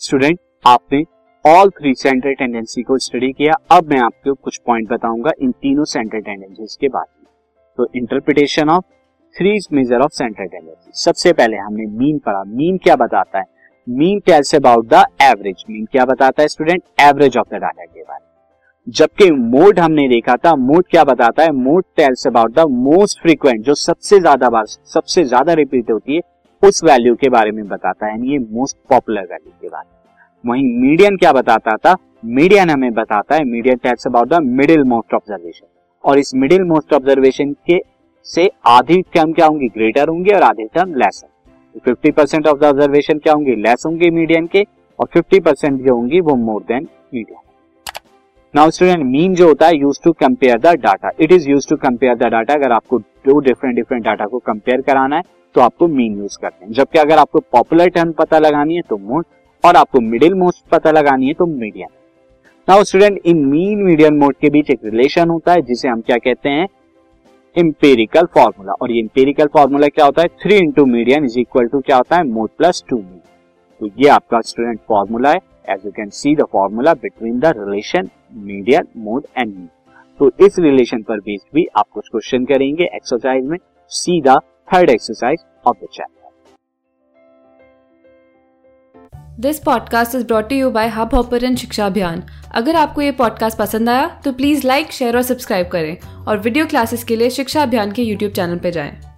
Student, आपने all three central tendency को study किया। अब मैं आपको कुछ पॉइंट बताऊँगा इन तीनों सेंट्रल टेंडेंसीज के बारे में। तो interpretation of three major of central tendency सबसे पहले हमने मीन पढ़ा। मीन क्या बताता है? Mean tells about the average mean क्या बताता है student average of the data के बारे में। जबकि मोड हमने देखा था मोड क्या बताता है? Mode tells about the most frequent जो सबसे ज़्यादा बार, सबसे ज़्यादा रिपीट होती है उस वैल्यू के बारे में बताता है ये मोस्ट पॉपुलर वैल्यू के बारे में। वहीं मीडियन क्या बताता था? मीडियन हमें बताता है median tells about the middle most observation और इस मिडिल मोस्ट ऑब्जर्वेशन के से आधी टर्म क्या होंगी? ग्रेटर होंगी और आधी term less fifty percent of the observation क्या होंगे? लेस होंगे मीडियन के, और फिफ्टी परसेंट जो होंगी वो more than median now student mean जो होता है use to compare the data it is use to compare the data अगर आपको दो डिफरेंट डिफरेंट डाटा को कंपेयर कराना है तो आपको मीन यूज़ करते हैं। जबकि अगर आपको पॉपुलर टर्म पता लगानी है तो मोड और आपको मिडिल मोस्ट पता लगानी है तो मीडियन नाउ स्टूडेंट इन मीन मीडियन मोड के बीच एक रिलेशन होता है, जिसे हम क्या कहते हैं? इंपेरिकल फॉर्मूला और ये इंपेरिकल फॉर्मूला क्या होता है? Three into median is equal to क्या होता है? मोड प्लस टू मीन तो ये आपका स्टूडेंट फॉर्मूला है। As you can see the formula between the relation median mode and mean तो इस रिलेशन पर बेस्ड भी आप कुछ क्वेश्चन करेंगे एक्सरसाइज में see the third exercise of the chapter this podcast is brought you by Hubhopper शिक्षा अभियान अगर आपको ये पॉडकास्ट पसंद आया तो प्लीज़ लाइक शेयर और सब्सक्राइब करें और वीडियो क्लासेस के लिए शिक्षा अभियान के यूट्यूब चैनल पर जाएँ।